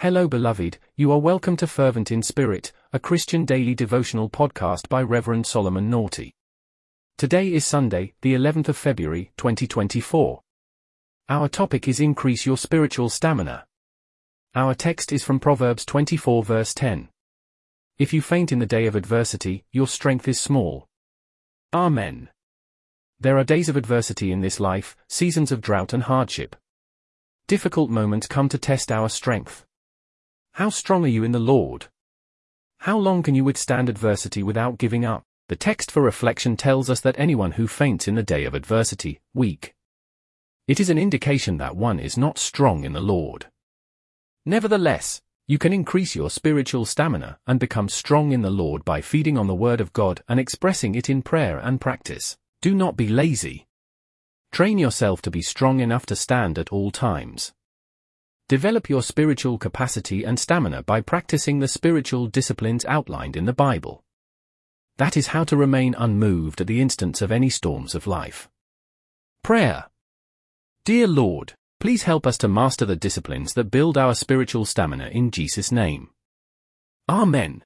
Hello, beloved, you are welcome to Fervent in Spirit, a Christian daily devotional podcast by Reverend Solomon Nortey. Today is Sunday, the 11th of February, 2024. Our topic is Increase Your Spiritual Stamina. Our text is from Proverbs 24, verse 10. If you faint in the day of adversity, your strength is small. Amen. There are days of adversity in this life, seasons of drought and hardship. Difficult moments come to test our strength. How strong are you in the Lord? How long can you withstand adversity without giving up? The text for reflection tells us that anyone who faints in the day of adversity, weak. It is an indication that one is not strong in the Lord. Nevertheless, you can increase your spiritual stamina and become strong in the Lord by feeding on the Word of God and expressing it in prayer and practice. Do not be lazy. Train yourself to be strong enough to stand at all times. Develop your spiritual capacity and stamina by practicing the spiritual disciplines outlined in the Bible. That is how to remain unmoved at the instance of any storms of life. Prayer. Dear Lord, please help us to master the disciplines that build our spiritual stamina in Jesus' name. Amen.